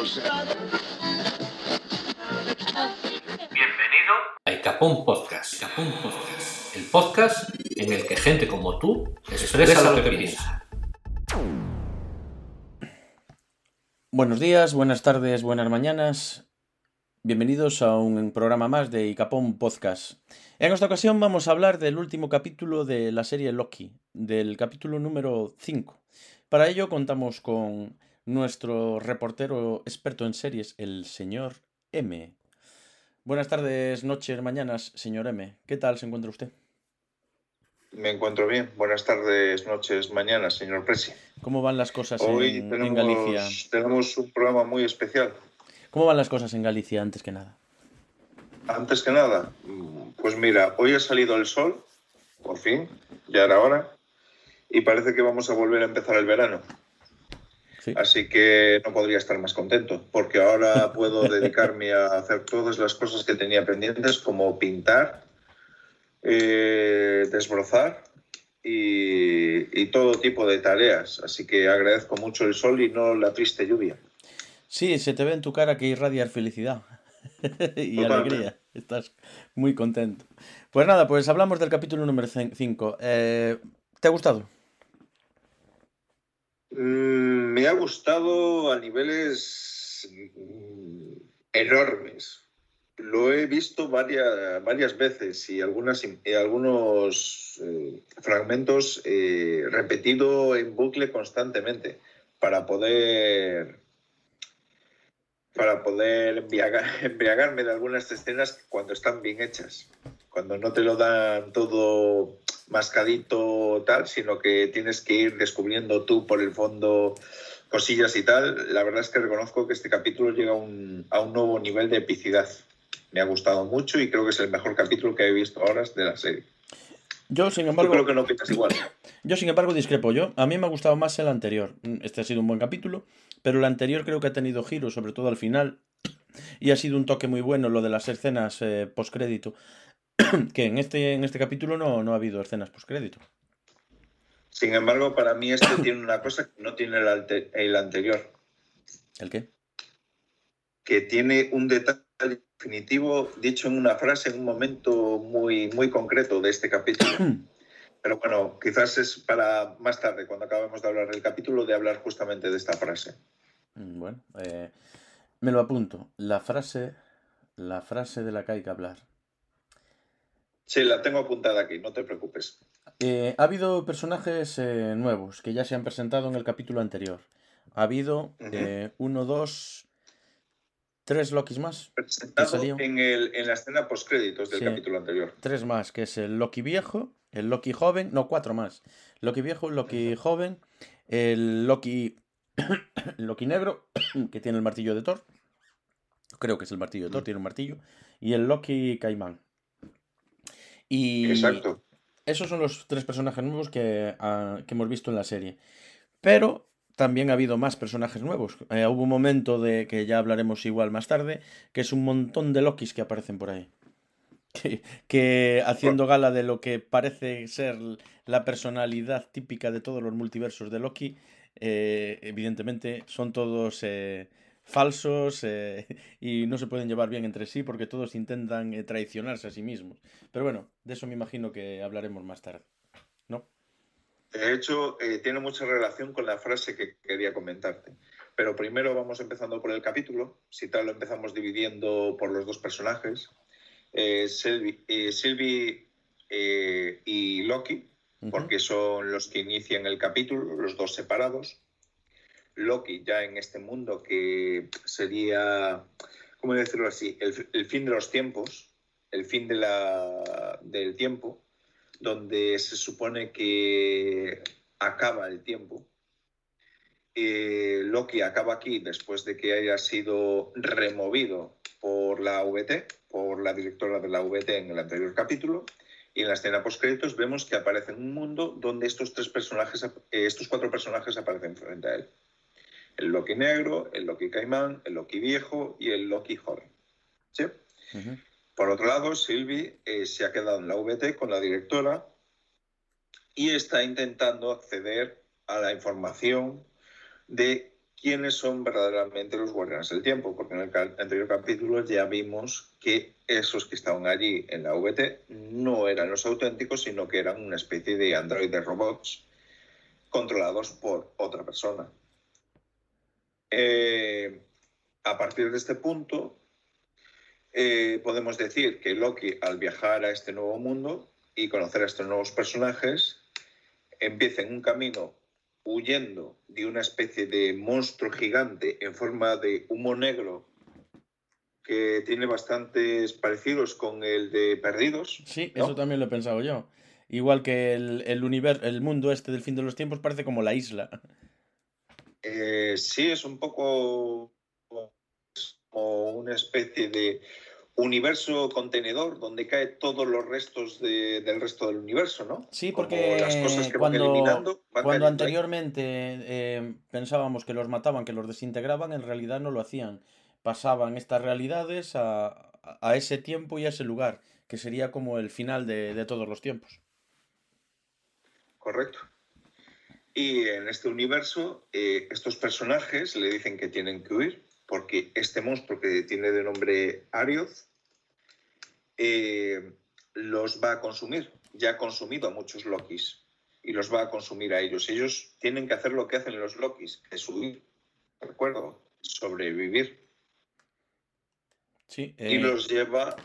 Bienvenido a Icapón Podcast. Icapón Podcast. El podcast en el que gente como tú expresa lo que piensa. Buenos días, buenas tardes, buenas mañanas. Bienvenidos a un programa más de Icapón Podcast. En esta ocasión vamos a hablar del último capítulo de la serie Loki, del capítulo número 5. Para ello contamos con nuestro reportero experto en series, el señor M. Buenas tardes, noches, mañanas, señor M. ¿Qué tal se encuentra usted? Me encuentro bien. Buenas tardes, noches, mañanas, señor Presi. ¿Cómo van las cosas Hoy en, tenemos, en Galicia? tenemos un programa muy especial. ¿Cómo van las cosas en Galicia antes que nada? Antes que nada, pues mira, hoy ha salido el sol, por fin, ya era hora, y parece que vamos a volver a empezar el verano. Sí. Así que no podría estar más contento, porque ahora puedo dedicarme a hacer todas las cosas que tenía pendientes, como pintar, eh, desbrozar y, y todo tipo de tareas. Así que agradezco mucho el sol y no la triste lluvia. Sí, se te ve en tu cara que irradiar felicidad y Totalmente. alegría. Estás muy contento. Pues nada, pues hablamos del capítulo número 5. ¿Te ha gustado? Mm, me ha gustado a niveles mm, enormes. Lo he visto varias, varias veces y, algunos eh, fragmentos eh, repetido en bucle constantemente para poder para poder embriagar, embriagarme de algunas escenas cuando están bien hechas. Cuando no te lo dan todo mascadito tal, sino que tienes que ir descubriendo tú por el fondo cosillas y tal. La verdad es que reconozco que este capítulo llega a un, a un nuevo nivel de epicidad. Me ha gustado mucho y creo que es el mejor capítulo que he visto ahora de la serie. Yo, sin Yo embargo, creo que no piensas igual. yo, sin embargo, discrepo. Yo, a mí me ha gustado más el anterior. Este ha sido un buen capítulo, pero el anterior creo que ha tenido giros, sobre todo al final. Y ha sido un toque muy bueno lo de las escenas eh, postcrédito. que en este, en este capítulo no, no ha habido escenas postcrédito. Sin embargo, para mí este tiene una cosa que no tiene el, ante- el anterior, ¿El qué? que tiene un detalle definitivo dicho en una frase en un momento muy, muy concreto de este capítulo. Pero bueno, quizás es para más tarde, cuando acabemos de hablar del capítulo, de hablar justamente de esta frase. Mm, Bueno, eh, me lo apunto. La frase, la frase de la que hay que hablar. Sí, la tengo apuntada aquí, no te preocupes. Eh, ha habido personajes eh, nuevos que ya se han presentado en el capítulo anterior. Ha habido eh, uno, dos, tres Lokis más. Presentado en, el, en la escena postcréditos del Sí. capítulo anterior. Tres más, que es el Loki viejo, el Loki joven, no, cuatro más. Loki viejo, el Loki joven, el Loki, el Loki negro, que tiene el martillo de Thor. Creo que es el martillo de Thor, tiene un martillo. Y el Loki caimán. Y Exacto. esos son los tres personajes nuevos que, ah, que hemos visto en la serie. Pero también ha habido más personajes nuevos. Eh, hubo un momento de que ya hablaremos igual más tarde, que es un montón de Lokis que aparecen por ahí. Que, que haciendo gala de lo que parece ser la personalidad típica de todos los multiversos de Loki, eh, evidentemente son todos eh, falsos eh, y no se pueden llevar bien entre sí porque todos intentan eh, traicionarse a sí mismos. Pero bueno, de eso me imagino que hablaremos más tarde. ¿No? De hecho, eh, tiene mucha relación con la frase que quería comentarte. Pero primero vamos empezando por el capítulo. Si tal, lo empezamos dividiendo por los dos personajes. Sylvie, Sylvie, y Loki, porque son los que inician el capítulo, los dos separados. Loki ya en este mundo que sería, ¿cómo decirlo así? El, fin de los tiempos, el fin de la, del tiempo, donde se supone que acaba el tiempo. Eh, Loki acaba aquí después de que haya sido removido por la VT, por la directora de la VT en el anterior capítulo, y en la escena postcréditos vemos que aparece en un mundo donde estos tres personajes, eh, estos cuatro personajes aparecen frente a él. El Loki negro, el Loki caimán, el Loki viejo y el Loki joven. Por otro lado, Sylvie eh, se ha quedado en la VT con la directora y está intentando acceder a la información de quiénes son verdaderamente los guardianes del tiempo, porque en el anterior capítulo ya vimos que esos que estaban allí en la VT no eran los auténticos, sino que eran una especie de androides robots controlados por otra persona. Eh, a partir de este punto, eh, podemos decir que Loki, al viajar a este nuevo mundo y conocer a estos nuevos personajes, empieza en un camino huyendo de una especie de monstruo gigante en forma de humo negro que tiene bastantes parecidos con el de Perdidos. Sí, eso también lo he pensado yo. Igual que el, el, universo, el mundo este del fin de los tiempos parece como la isla. Eh, sí, es un poco como una especie de universo contenedor donde cae todos los restos del resto del universo, ¿no? Sí, porque las cosas que cuando, cuando anteriormente eh, pensábamos que los mataban, que los desintegraban, en realidad no lo hacían. Pasaban estas realidades a, a ese tiempo y a ese lugar, que sería como el final de, de todos los tiempos. Correcto. Y en este universo, eh, estos personajes le dicen que tienen que huir porque este monstruo que tiene de nombre Arioth eh, los va a consumir. Ya ha consumido a muchos Lokis y los va a consumir a ellos. Ellos tienen que hacer lo que hacen los Lokis, que es huir, recuerdo, sobrevivir. Sí, y eh, los lleva...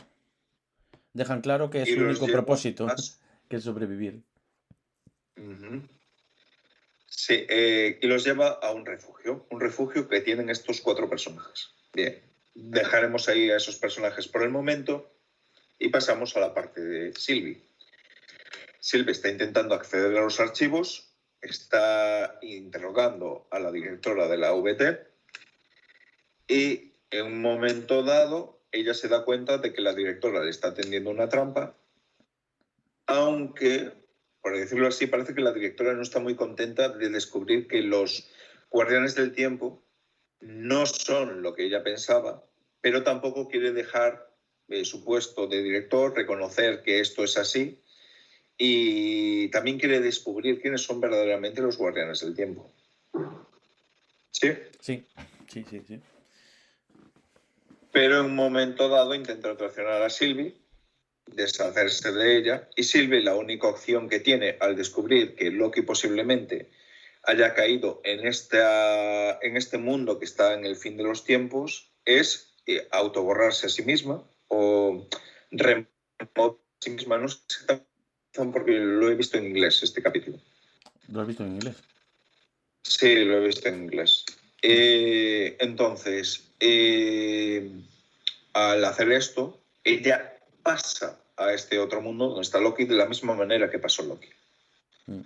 Dejan claro que es su único propósito, que es sobrevivir. Sí, eh, y los lleva a un refugio, un refugio que tienen estos cuatro personajes. Bien, dejaremos ahí a esos personajes por el momento y pasamos a la parte de Silvi. Silvi está intentando acceder a los archivos, está interrogando a la directora de la VT y en un momento dado ella se da cuenta de que la directora le está tendiendo una trampa, aunque por decirlo así, parece que la directora no está muy contenta de descubrir que los guardianes del tiempo no son lo que ella pensaba, pero tampoco quiere dejar eh, su puesto de director, reconocer que esto es así y también quiere descubrir quiénes son verdaderamente los guardianes del tiempo. ¿Sí? Sí, sí, sí, sí. Pero en un momento dado intenta traicionar a Sylvie deshacerse de ella y Sylvie la única opción que tiene al descubrir que Loki posiblemente haya caído en, esta, en este mundo que está en el fin de los tiempos es eh, autoborrarse a sí misma o remover a sí misma. No sé porque lo he visto en inglés este capítulo. ¿Lo has visto en inglés? Sí, lo he visto en inglés. Eh, entonces, eh, al hacer esto, ella pasa a este otro mundo donde está Loki de la misma manera que pasó Loki. Mm.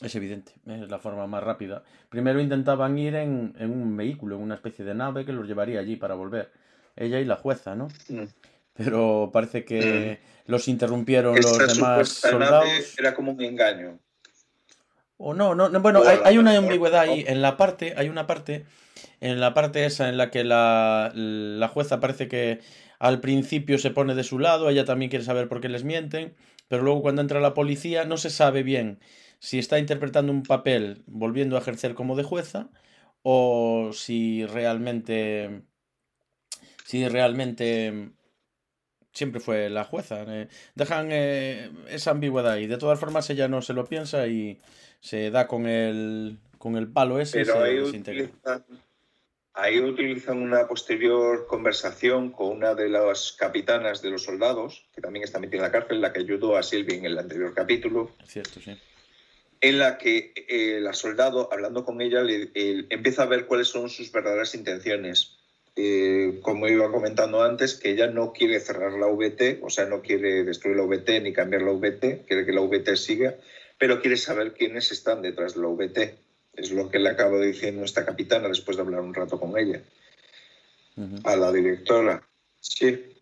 Es evidente, es la forma más rápida. Primero intentaban ir en, un vehículo, en una especie de nave que los llevaría allí para volver. Ella y la jueza, ¿no? Mm. Pero parece que mm. los interrumpieron los demás soldados. Era como un engaño. O no, no, bueno, hay, una ambigüedad ahí. En la parte, hay una parte, en la parte esa en la que la, la jueza parece que al principio se pone de su lado, ella también quiere saber por qué les mienten, pero luego cuando entra la policía no se sabe bien si está interpretando un papel volviendo a ejercer como de jueza o si realmente si realmente siempre fue la jueza. Eh, dejan eh, esa ambigüedad y de todas formas ella no se lo piensa y se da con el con el palo ese pero y se, Ahí utilizan una posterior conversación con una de las capitanas de los soldados, que también está metida en la cárcel, la que ayudó a Sylvie en el anterior capítulo. Cierto, sí. En la que eh, la soldado, hablando con ella, le, empieza a ver cuáles son sus verdaderas intenciones. Eh, como iba comentando antes, que ella no quiere cerrar la VT, o sea, no quiere destruir la VT ni cambiar la VT, quiere que la VT siga, pero quiere saber quiénes están detrás de la VT. Es lo que le acabo diciendo esta capitana después de hablar un rato con ella. A la directora. Sí.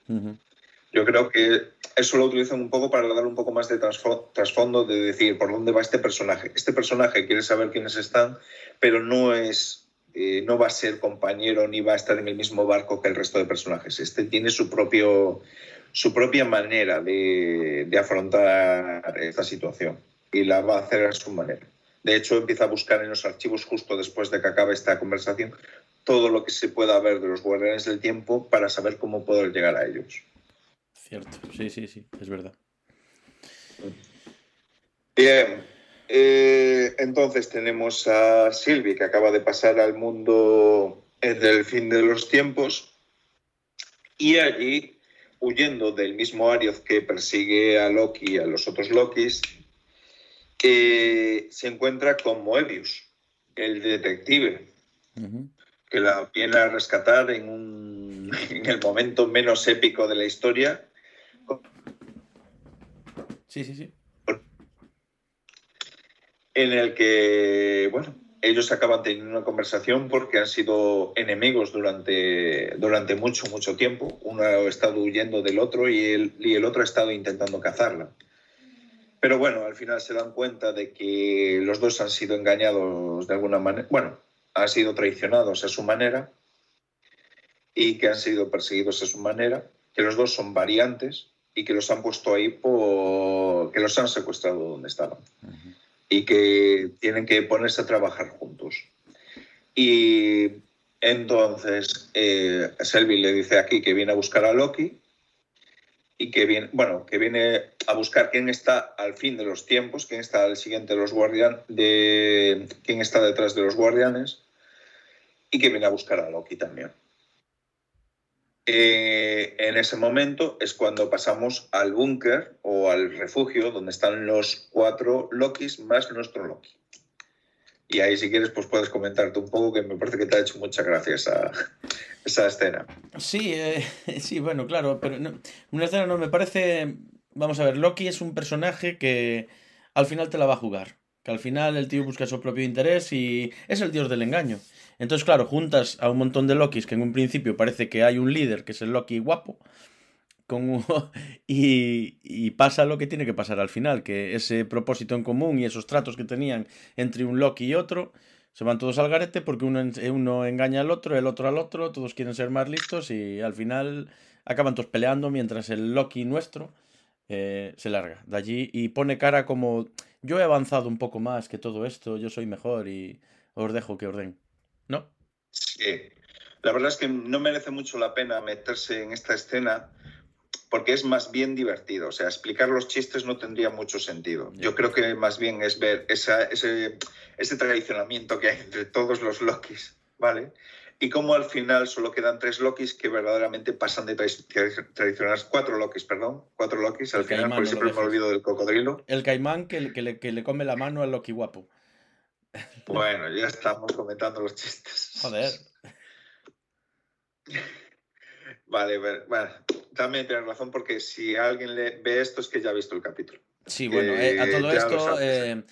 Yo creo que eso lo utilizan un poco para dar un poco más de trasfondo de decir por dónde va este personaje. Este personaje quiere saber quiénes están, pero no es eh, no va a ser compañero ni va a estar en el mismo barco que el resto de personajes. Este tiene su propio su propia manera de, de afrontar esta situación y la va a hacer a su manera De hecho, empieza a buscar en los archivos justo después de que acabe esta conversación todo lo que se pueda ver de los guardianes del tiempo para saber cómo poder llegar a ellos. Cierto, sí, sí, sí, es verdad. Bien, eh, entonces tenemos a Sylvie que acaba de pasar al mundo del fin de los tiempos y allí, huyendo del mismo Arioth que persigue a Loki y a los otros Lokis, eh, se encuentra con Moebius, el detective, que la viene a rescatar en, un, en el momento menos épico de la historia. Sí, sí, sí. En el que, bueno, ellos acaban teniendo una conversación porque han sido enemigos durante, durante mucho, mucho tiempo. Uno ha estado huyendo del otro y el, y el otro ha estado intentando cazarla. Pero bueno, al final se dan cuenta de que los dos han sido engañados de alguna manera. Bueno, han sido traicionados a su manera y que han sido perseguidos a su manera, que los dos son variantes y que los han puesto ahí por que los han secuestrado donde estaban y que tienen que ponerse a trabajar juntos. Y entonces eh, Selby le dice aquí que viene a buscar a Loki y que viene, bueno, que viene a buscar quién está al fin de los tiempos, quién está al siguiente de los guardianes, de quién está detrás de los guardianes y que viene a buscar a Loki también. Eh, en ese momento es cuando pasamos al búnker o al refugio donde están los cuatro Lokis más nuestro Loki. Y ahí si quieres pues puedes comentarte un poco que me parece que te ha hecho mucha gracia esa, esa escena. Sí, eh, sí, bueno, claro, pero una escena no me parece... Vamos a ver, Loki es un personaje que al final te la va a jugar. Que al final el tío busca su propio interés y es el dios del engaño. Entonces, claro, juntas a un montón de Lokis que en un principio parece que hay un líder que es el Loki guapo. Con, y, y, pasa lo que tiene que pasar al final, que ese propósito en común y esos tratos que tenían entre un Loki y otro se van todos al garete porque uno, uno engaña al otro, el otro al otro, todos quieren ser más listos y al final acaban todos peleando mientras el Loki nuestro eh, se larga de allí y pone cara como yo he avanzado un poco más que todo esto, yo soy mejor y os dejo que orden. ¿no? Sí. La verdad es que no merece mucho la pena meterse en esta escena porque es más bien divertido. O sea, explicar los chistes no tendría mucho sentido. Yo creo que más bien es ver ese, ese traicionamiento que hay entre todos los Lokis, ¿vale? Y cómo al final solo quedan tres Lokis que verdaderamente pasan de traicionar, cuatro Lokis, perdón, cuatro Lokis, al final, por siempre me olvido del cocodrilo. El caimán que, que, le, que le come la mano al Loki guapo. Bueno, ya estamos comentando los chistes. Joder. Vale, bueno, también tienes razón porque si alguien le ve esto es que ya ha visto el capítulo. Sí, bueno, eh, a todo esto eh,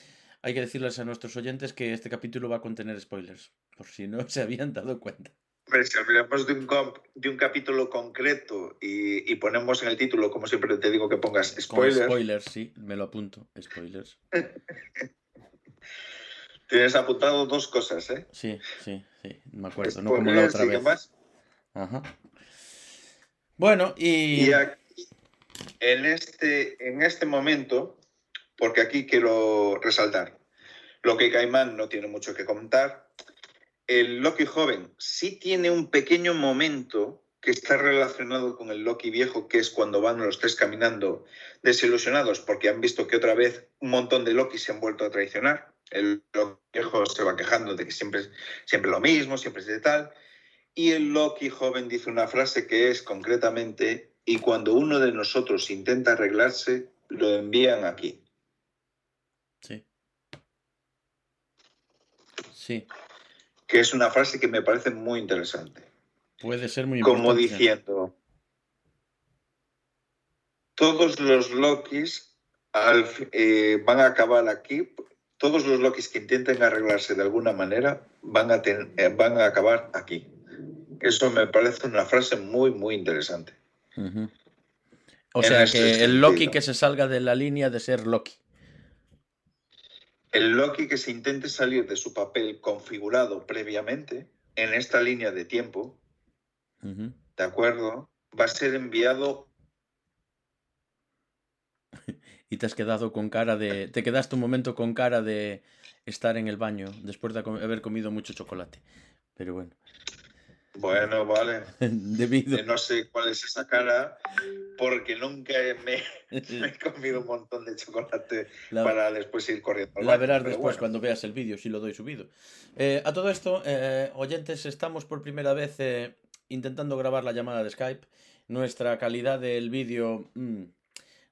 hay que decirles a nuestros oyentes que este capítulo va a contener spoilers, por si no se habían dado cuenta. Pero si hablamos de un, de un capítulo concreto y, y, ponemos en el título, como siempre te digo que pongas spoilers. Con spoilers, sí, me lo apunto, spoilers. Tienes apuntado dos cosas, ¿eh? Sí, sí, sí, me acuerdo, no como la otra vez. Más. Ajá. Bueno, y... y aquí, en, este, en este momento, porque aquí quiero resaltar, lo que Caimán no tiene mucho que contar, el Loki joven sí tiene un pequeño momento que está relacionado con el Loki viejo, que es cuando van los tres caminando desilusionados porque han visto que otra vez un montón de Loki se han vuelto a traicionar el viejo se va quejando de que siempre, siempre lo mismo, siempre es de tal. Y el Loki joven dice una frase que es concretamente, y cuando uno de nosotros intenta arreglarse, lo envían aquí. Sí. Sí. Que es una frase que me parece muy interesante. Puede ser muy importante. Como diciendo, todos los Lokis eh, van a acabar aquí todos los Lokis que intenten arreglarse de alguna manera van a, eh, van a acabar aquí. Eso me parece una frase muy, muy interesante. O sea, que el Loki que se salga de la línea de ser Loki. El Loki que se intente salir de su papel configurado previamente en esta línea de tiempo, ¿de acuerdo? Va a ser enviado y te has quedado con cara de... Te quedaste un momento con cara de estar en el baño después de haber comido mucho chocolate. Pero bueno. Bueno, vale. Debido. Eh, no sé cuál es esa cara, porque nunca me, he comido un montón de chocolate para después ir corriendo. la verás después cuando veas el vídeo, si lo doy subido. Eh, a todo esto, eh, oyentes, estamos por primera vez intentando grabar la llamada de Skype. Nuestra calidad del vídeo mm,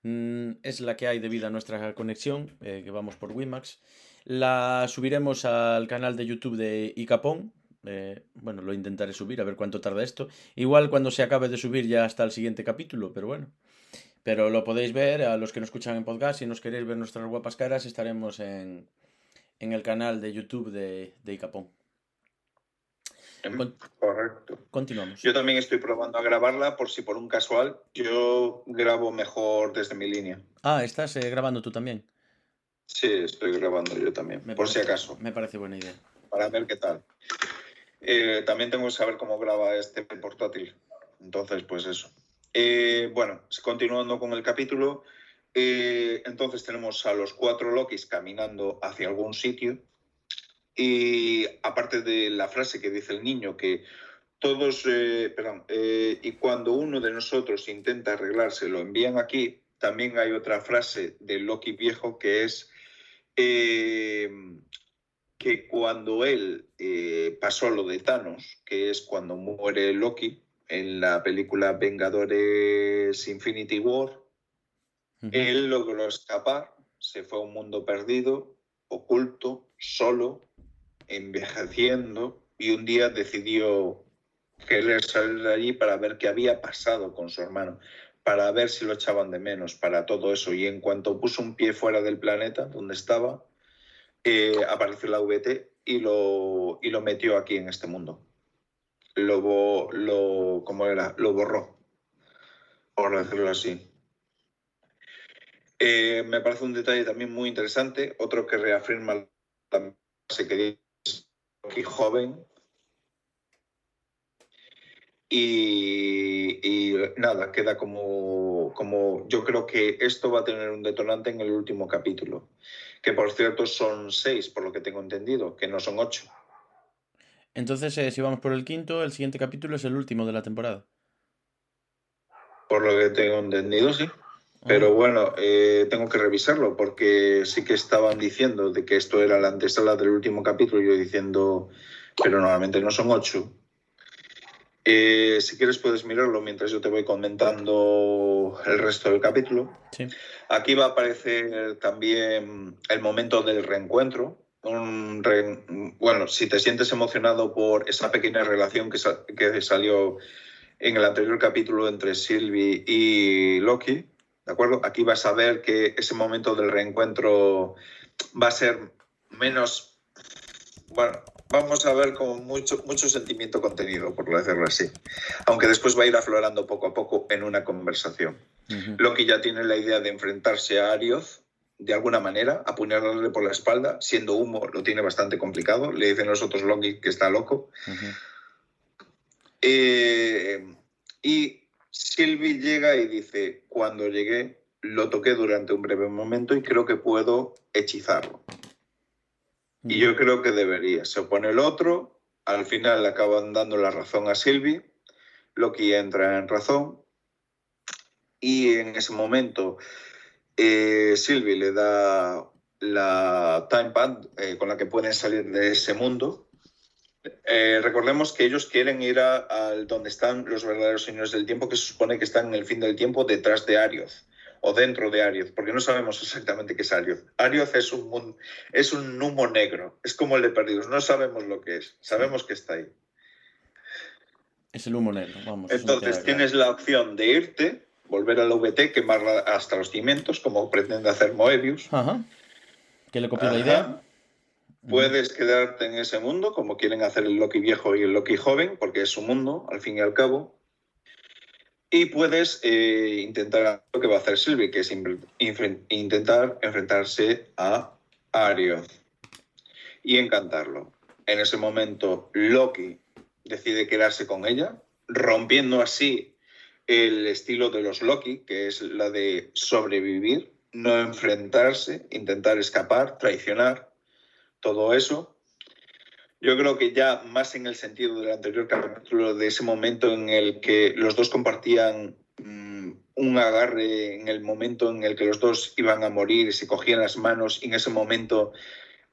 mm, es la que hay debido a nuestra conexión, que vamos por Wimax. La subiremos al canal de YouTube de Icapón, eh, bueno, lo intentaré subir, a ver cuánto tarda esto. Igual cuando se acabe de subir ya hasta el siguiente capítulo, pero bueno. Pero lo podéis ver a los que nos escuchan en podcast. Si nos queréis ver nuestras guapas caras, estaremos en, en el canal de YouTube de, de Icapón. Em, correcto. Continuamos. Yo también estoy probando a grabarla por si por un casual yo grabo mejor desde mi línea. Ah, ¿estás eh, grabando tú también? Sí, estoy grabando yo también, por si acaso. Me parece buena idea. Para ver qué tal. Eh, también tengo que saber cómo graba este portátil. Entonces, pues eso. Eh, bueno, continuando con el capítulo, eh, entonces tenemos a los cuatro Lokis caminando hacia algún sitio. Y aparte de la frase que dice el niño, que todos, perdón, y cuando uno de nosotros intenta arreglarse, lo envían aquí, también hay otra frase del Loki viejo que es que cuando él eh, pasó lo de Thanos, que es cuando muere Loki en la película Vengadores Infinity War, él logró escapar, se fue a un mundo perdido, oculto, solo, envejeciendo, y un día decidió querer salir de allí para ver qué había pasado con su hermano, para ver si lo echaban de menos, para todo eso. Y en cuanto puso un pie fuera del planeta donde estaba, eh, apareció la VT y lo, y lo metió aquí en este mundo. Lo, lo, ¿cómo era? lo borró, por decirlo así. Eh, me parece un detalle también muy interesante, otro que reafirma la base que joven. Y, y, nada, queda como, como. Yo creo que esto va a tener un detonante en el último capítulo que por cierto son seis, por lo que tengo entendido, que no son ocho. Entonces, eh, si vamos por el quinto, el siguiente capítulo es el último de la temporada. Por lo que tengo entendido, sí. Ah. Pero bueno, eh, tengo que revisarlo porque sí que estaban diciendo de que esto era la antesala del último capítulo y yo diciendo, pero normalmente no son ocho. Eh, si quieres puedes mirarlo mientras yo te voy comentando el resto del capítulo. Aquí va a aparecer también el momento del reencuentro. Bueno, si te sientes emocionado por esa pequeña relación que, que salió en el anterior capítulo entre Sylvie y Loki, ¿de acuerdo? Aquí vas a ver que ese momento del reencuentro va a ser menos, bueno, vamos a ver con mucho, mucho sentimiento contenido, por decirlo así. Aunque después va a ir aflorando poco a poco en una conversación. Loki ya tiene la idea de enfrentarse a Arioz de alguna manera, apuñalarle por la espalda, siendo humo lo tiene bastante complicado. Le dicen los otros Loki que está loco. Eh, y Sylvie llega y dice, cuando llegué, lo toqué durante un breve momento y creo que puedo hechizarlo. Y yo creo que debería. Se opone el otro, al final le acaban dando la razón a Sylvie, Loki entra en razón y en ese momento eh, Sylvie le da la time pad eh, con la que pueden salir de ese mundo. Eh, recordemos que ellos quieren ir a, donde están los verdaderos señores del tiempo, que se supone que están en el fin del tiempo detrás de Arioz o dentro de Arioz, porque no sabemos exactamente qué es Arioz. Arioz es un, es un humo negro, es como el de Perdidos, no sabemos lo que es, sabemos que está ahí. Es el humo negro, vamos. Entonces tienes la opción de irte, volver al VT, quemarla hasta los cimientos, como pretende hacer Moebius. Ajá. Que le copió la idea. Puedes quedarte en ese mundo, como quieren hacer el Loki viejo y el Loki joven, porque es su mundo, al fin y al cabo. Y puedes eh, intentar lo que va a hacer Sylvie, que es intentar enfrentarse a Arioth y encantarlo. En ese momento, Loki decide quedarse con ella, rompiendo así el estilo de los Loki, que es la de sobrevivir, no enfrentarse, intentar escapar, traicionar, todo eso. Yo creo que ya más en el sentido del anterior capítulo, de ese momento en el que los dos compartían mm, un agarre, en el momento en el que los dos iban a morir, se cogían las manos, y en ese momento,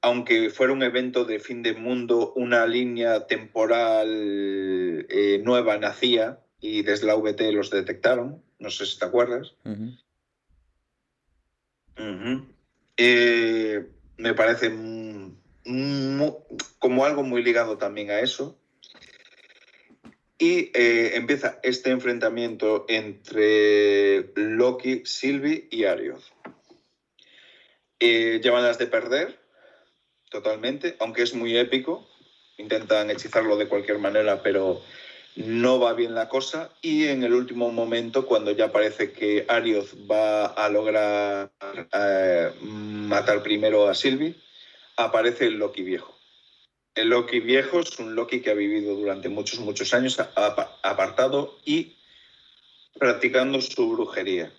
aunque fuera un evento de fin de mundo, una línea temporal eh, nueva nacía y desde la VT los detectaron, no sé si te acuerdas. Eh, me parece como algo muy ligado también a eso. Y eh, empieza este enfrentamiento entre Loki, Sylvie y Arioth. Eh, llevan las de perder totalmente, aunque es muy épico. Intentan hechizarlo de cualquier manera, pero no va bien la cosa y en el último momento, cuando ya parece que Arioth va a lograr eh, matar primero a Sylvie, aparece el Loki viejo. El Loki viejo es un Loki que ha vivido durante muchos, muchos años apartado y practicando su brujería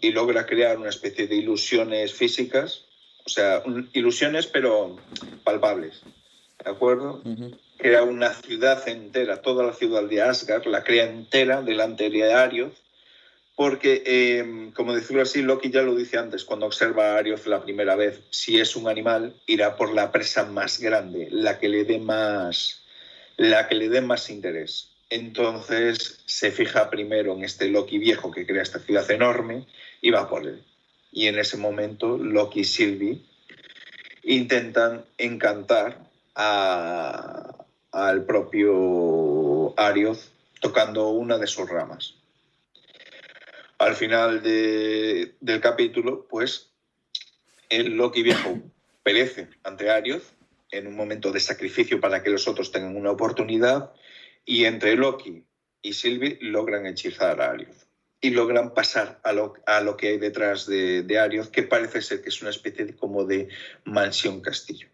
y logra crear una especie de ilusiones físicas, o sea, ilusiones pero palpables, ¿de acuerdo? crea una ciudad entera, toda la ciudad de Asgard, la crea entera delante de Arioth, porque, eh, como decirlo así, Loki ya lo dice antes, cuando observa a Arioth la primera vez, si es un animal, irá por la presa más grande, la que le dé más, la que le dé más interés. Entonces se fija primero en este Loki viejo que crea esta ciudad enorme y va por él. Y en ese momento Loki y Sylvie intentan encantar al propio Arioth tocando una de sus ramas. Al final del capítulo, pues el Loki viejo perece ante Arioth en un momento de sacrificio para que los otros tengan una oportunidad y entre Loki y Sylvie logran hechizar a Arioth y logran pasar a lo, a lo que hay detrás de, de Arioth, que parece ser que es una especie de, como de mansión castillo.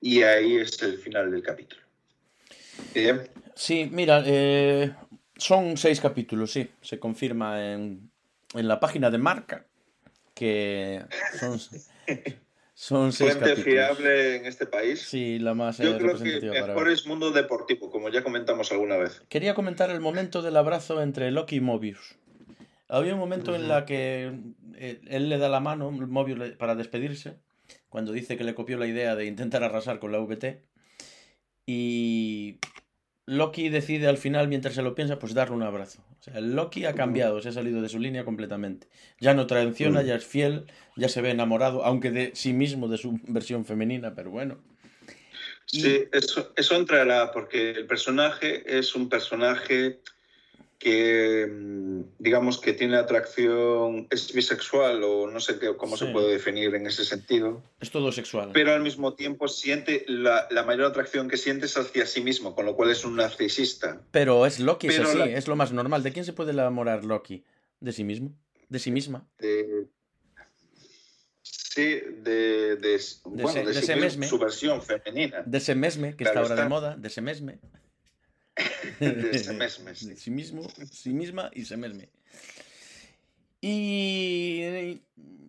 Y ahí es el final del capítulo. Sí, mira, eh, son seis capítulos, sí. Se confirma en, en la página de marca que son, son seis Fuente capítulos. fiable en este país. Sí, la más Yo creo que mejor es mundo deportivo, como ya comentamos alguna vez. Quería comentar el momento del abrazo entre Loki y Mobius. Había un momento en la que eh, él le da la mano, Mobius, para despedirse, cuando dice que le copió la idea de intentar arrasar con la VT. Y Loki decide al final, mientras se lo piensa, pues darle un abrazo. O sea, Loki ha cambiado, se ha salido de su línea completamente. Ya no traiciona, mm. ya es fiel, ya se ve enamorado, aunque de sí mismo, de su versión femenina, pero bueno. Sí, eso, eso entrará, porque el personaje es un personaje que mm, digamos que tiene atracción, es bisexual o no sé qué, cómo se puede definir en ese sentido. Es todo sexual. Pero al mismo tiempo siente la, la, mayor atracción que siente es hacia sí mismo, con lo cual es un narcisista. Pero es Loki, es así, es lo más normal. ¿De quién se puede enamorar Loki? ¿De sí mismo? ¿De sí misma? De... Sí, de, de, bueno, de, sí mesme, su versión femenina. De ese mesme, que está ahora de moda, de ese mesme. de sí mismo, sí misma y se mesme. Y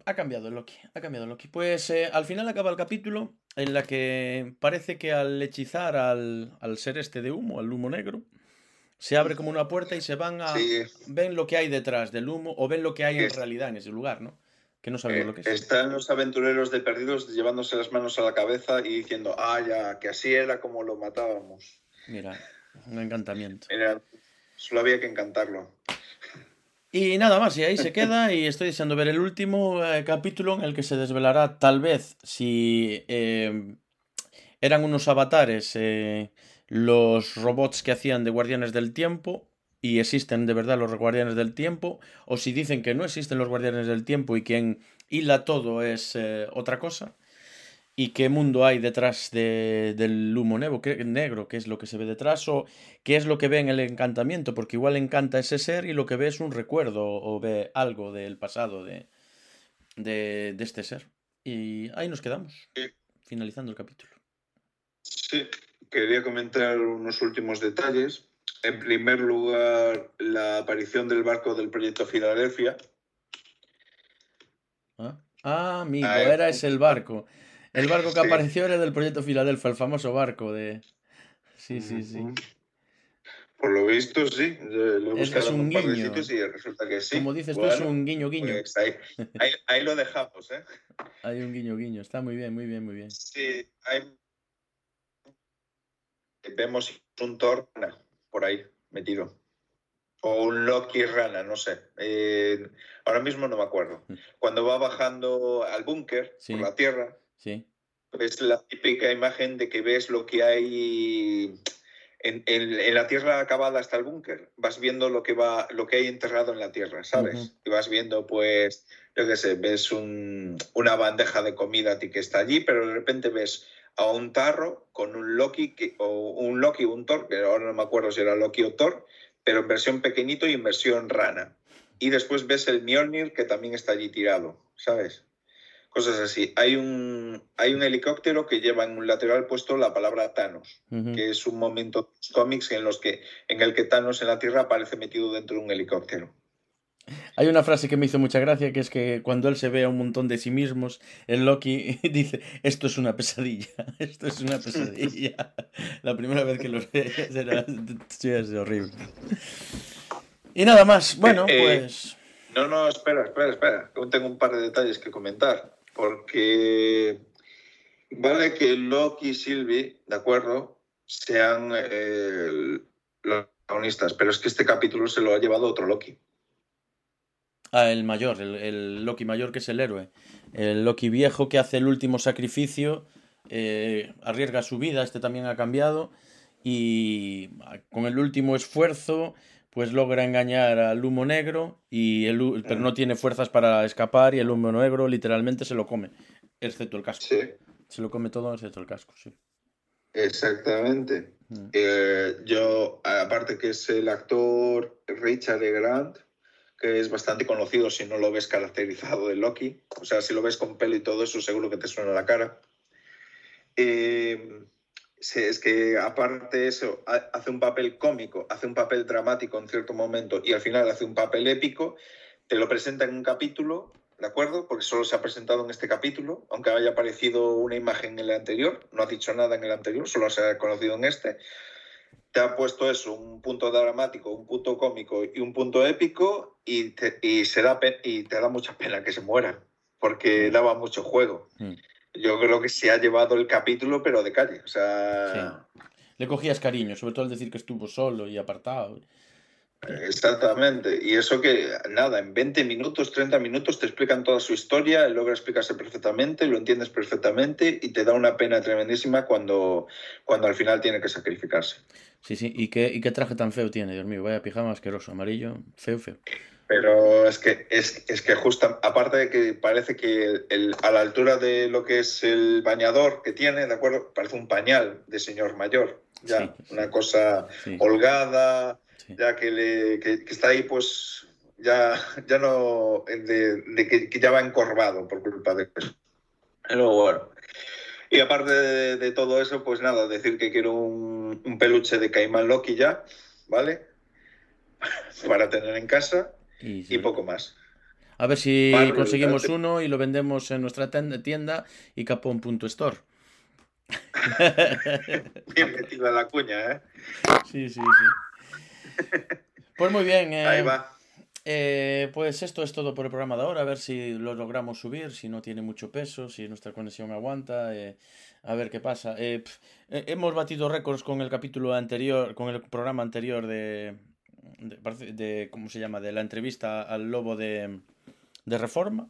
ha cambiado Loki, ha cambiado Loki. Pues eh, al final acaba el capítulo en la que parece que al hechizar al, al, ser este de humo, al humo negro, se abre como una puerta y se van a... ven lo que hay detrás del humo o ven lo que hay en realidad en ese lugar, ¿no? Que no sabemos lo que es. Están los aventureros de perdidos llevándose las manos a la cabeza y diciendo, ah, ya, que así era como lo matábamos. Mira, un encantamiento. Mira, solo había que encantarlo. Y nada más, y ahí se queda y estoy deseando ver el último eh, capítulo en el que se desvelará tal vez si eh, eran unos avatares eh, los robots que hacían de guardianes del tiempo y existen de verdad los guardianes del tiempo, o si dicen que no existen los guardianes del tiempo y quien hila todo es otra cosa y qué mundo hay detrás de, del humo negro, qué, negro, qué es lo que se ve detrás o qué es lo que ve en el encantamiento, porque igual encanta ese ser y lo que ve es un recuerdo o ve algo del pasado de, de, de este ser. Y ahí nos quedamos, finalizando el capítulo. Sí, quería comentar unos últimos detalles. En primer lugar, la aparición del barco del proyecto Filadelfia, Ah, ah amigo, ah, era ese el barco. El barco que apareció era del proyecto Filadelfia, el famoso barco de. Sí, sí, sí. Por lo visto, sí. Lo he es, un un guiño. y resulta que sí. Como dices tú, es un guiño, guiño. Pues ahí, ahí, lo dejamos, ¿eh? Hay un guiño, guiño. Está muy bien, muy bien, muy bien. Sí, hay... vemos un Thor por ahí metido. O un Loki rana, no sé. Eh, ahora mismo no me acuerdo. Mm. Cuando va bajando al búnker por la tierra, sí. es la típica imagen de que ves lo que hay en, la tierra acabada hasta el búnker. Vas viendo lo que, va, lo que hay enterrado en la tierra, ¿sabes? Y vas viendo, pues, yo qué sé, ves una bandeja de comida que está allí, pero de repente ves a un tarro con un Loki, o un Loki, un Thor, que ahora no me acuerdo si era Loki o Thor, pero en versión pequeñito y en versión rana. Y después ves el Mjolnir que también está allí tirado, ¿sabes? Cosas así. Hay un, hay un helicóptero que lleva en un lateral puesto la palabra Thanos, que es un momento cómics en, los que, en el que Thanos en la Tierra aparece metido dentro de un helicóptero. Hay una frase que me hizo mucha gracia, que es que cuando él se ve a un montón de sí mismos, el Loki dice, esto es una pesadilla, esto es una pesadilla. La primera vez que lo ve era, es horrible. Y nada más, bueno, eh, eh, pues... No, no, espera, espera, espera. tengo un par de detalles que comentar, porque vale que Loki y Sylvie, de acuerdo, sean eh, los protagonistas, pero es que este capítulo se lo ha llevado otro Loki. Ah, el mayor, el, Loki mayor que es el héroe. El Loki viejo que hace el último sacrificio, eh, arriesga su vida, este también ha cambiado, y con el último esfuerzo, pues logra engañar al humo negro, y el, pero no tiene fuerzas para escapar, y el humo negro literalmente se lo come, excepto el casco. Sí. Se lo come todo excepto el casco, sí. Exactamente. Mm. Eh, yo, aparte que es el actor Richard Grant, que es bastante conocido si no lo ves caracterizado de Loki. O sea, si lo ves con pelo y todo eso, seguro que te suena la cara. Eh, es que aparte de eso, hace un papel cómico, hace un papel dramático en cierto momento y al final hace un papel épico, te lo presenta en un capítulo, ¿de acuerdo? Porque solo se ha presentado en este capítulo, aunque haya aparecido una imagen en el anterior, no ha dicho nada en el anterior, solo se ha conocido en este te ha puesto eso, un punto dramático, un punto cómico y un punto épico y te, y se da, y te da mucha pena que se muera, porque mm. daba mucho juego. Mm. Yo creo que se ha llevado el capítulo, pero de calle. O sea... Le cogías cariño, sobre todo al decir que estuvo solo y apartado. Exactamente. Y eso que, nada, en 20 minutos, 30 minutos te explican toda su historia, logra explicarse perfectamente, lo entiendes perfectamente y te da una pena tremendísima cuando, cuando al final tiene que sacrificarse. Sí, sí. ¿Y qué, y qué traje tan feo tiene, Dios mío? Vaya pijama asqueroso, amarillo, feo, feo. Pero es que, es, es que justo, aparte de que parece que el, a la altura de lo que es el bañador que tiene, ¿de acuerdo? Parece un pañal de señor mayor. Ya, una cosa holgada, ya que, le, que, está ahí, pues ya, ya no, de, de que, ya va encorvado por culpa de eso. Pero bueno. Y aparte de, todo eso, pues nada, decir que quiero un, un peluche de Caimán Loki ya, ¿vale? Para tener en casa y, poco más. A ver si conseguimos uno y lo vendemos en nuestra tienda y capón.store. bien metida la cuña, ¿eh? Sí, sí, sí. Pues muy bien. Eh, Ahí va. Eh, pues esto es todo por el programa de ahora. A ver si lo logramos subir, si no tiene mucho peso, si nuestra conexión aguanta. Eh, a ver qué pasa. hemos batido récords con el capítulo anterior, con el programa anterior de, de, ¿cómo se llama? De la entrevista al lobo de, de Reforma.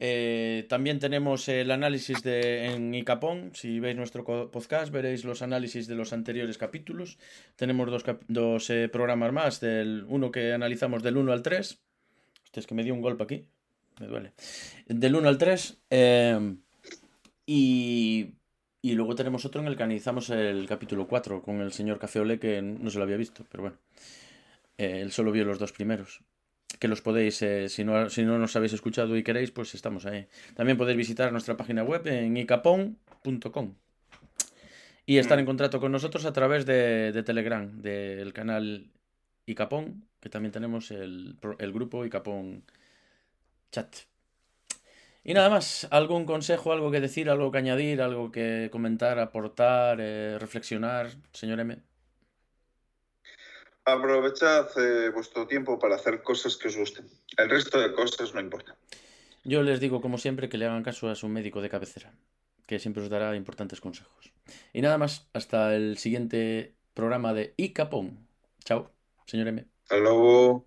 Eh, también tenemos el análisis de, en Icapón. Si veis nuestro podcast, veréis los análisis de los anteriores capítulos. Tenemos dos, dos eh, programas más. Del, uno que analizamos del 1 al 3. Hostia, es que me dio un golpe aquí. Me duele. Del 1 al 3. Eh, y, y luego tenemos otro en el que analizamos el capítulo 4 con el señor Cafeole, que no se lo había visto, pero bueno. Eh, él solo vio los dos primeros. Que los podéis, eh, si, no, si no nos habéis escuchado y queréis, pues estamos ahí. También podéis visitar nuestra página web en icapon.com y estar en contacto con nosotros a través de, Telegram, del canal Icapón, que también tenemos el, el grupo Icapón Chat. Y nada más, ¿algún consejo, algo que decir, algo que añadir, algo que comentar, aportar, eh, reflexionar, señor M? Aprovechad eh, vuestro tiempo para hacer cosas que os gusten. El resto de cosas no importa. Yo les digo, como siempre, que le hagan caso a su médico de cabecera, que siempre os dará importantes consejos. Y nada más, hasta el siguiente programa de ICAPON. Chao, señor M. Hasta luego.